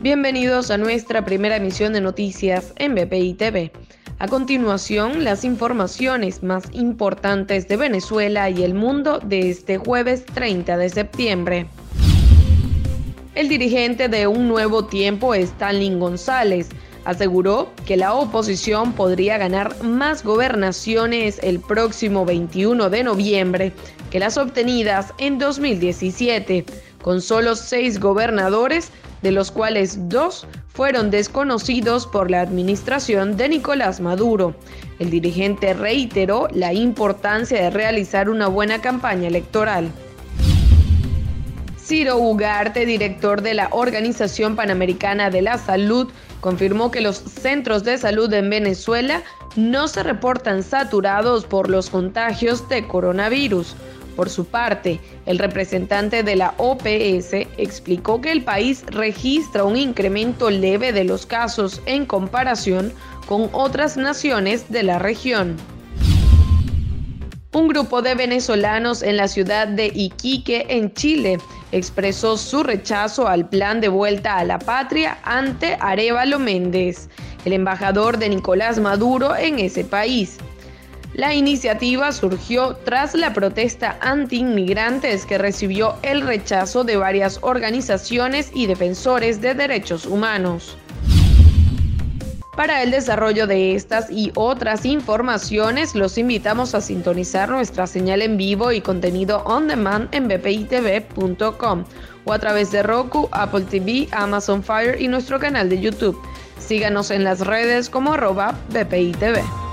Bienvenidos a nuestra primera emisión de noticias en BPI TV. A continuación, las informaciones más importantes de Venezuela y el mundo de este jueves 30 de septiembre. El dirigente de Un Nuevo Tiempo, Stanley González, aseguró que la oposición podría ganar más gobernaciones el próximo 21 de noviembre que las obtenidas en 2017, con solo seis gobernadores de los cuales dos fueron desconocidos por la administración de Nicolás Maduro. El dirigente reiteró la importancia de realizar una buena campaña electoral. Ciro Ugarte, director de la Organización Panamericana de la Salud, confirmó que los centros de salud en Venezuela no se reportan saturados por los contagios de coronavirus. Por su parte, el representante de la OPS explicó que el país registra un incremento leve de los casos en comparación con otras naciones de la región. Un grupo de venezolanos en la ciudad de Iquique, en Chile, expresó su rechazo al plan de vuelta a la patria ante Arevalo Méndez, el embajador de Nicolás Maduro en ese país. La iniciativa surgió tras la protesta anti-inmigrantes que recibió el rechazo de varias organizaciones y defensores de derechos humanos. Para el desarrollo de estas y otras informaciones, los invitamos a sintonizar nuestra señal en vivo y contenido on demand en bpitv.com o a través de Roku, Apple TV, Amazon Fire y nuestro canal de YouTube. Síganos en las redes como arroba bpitv.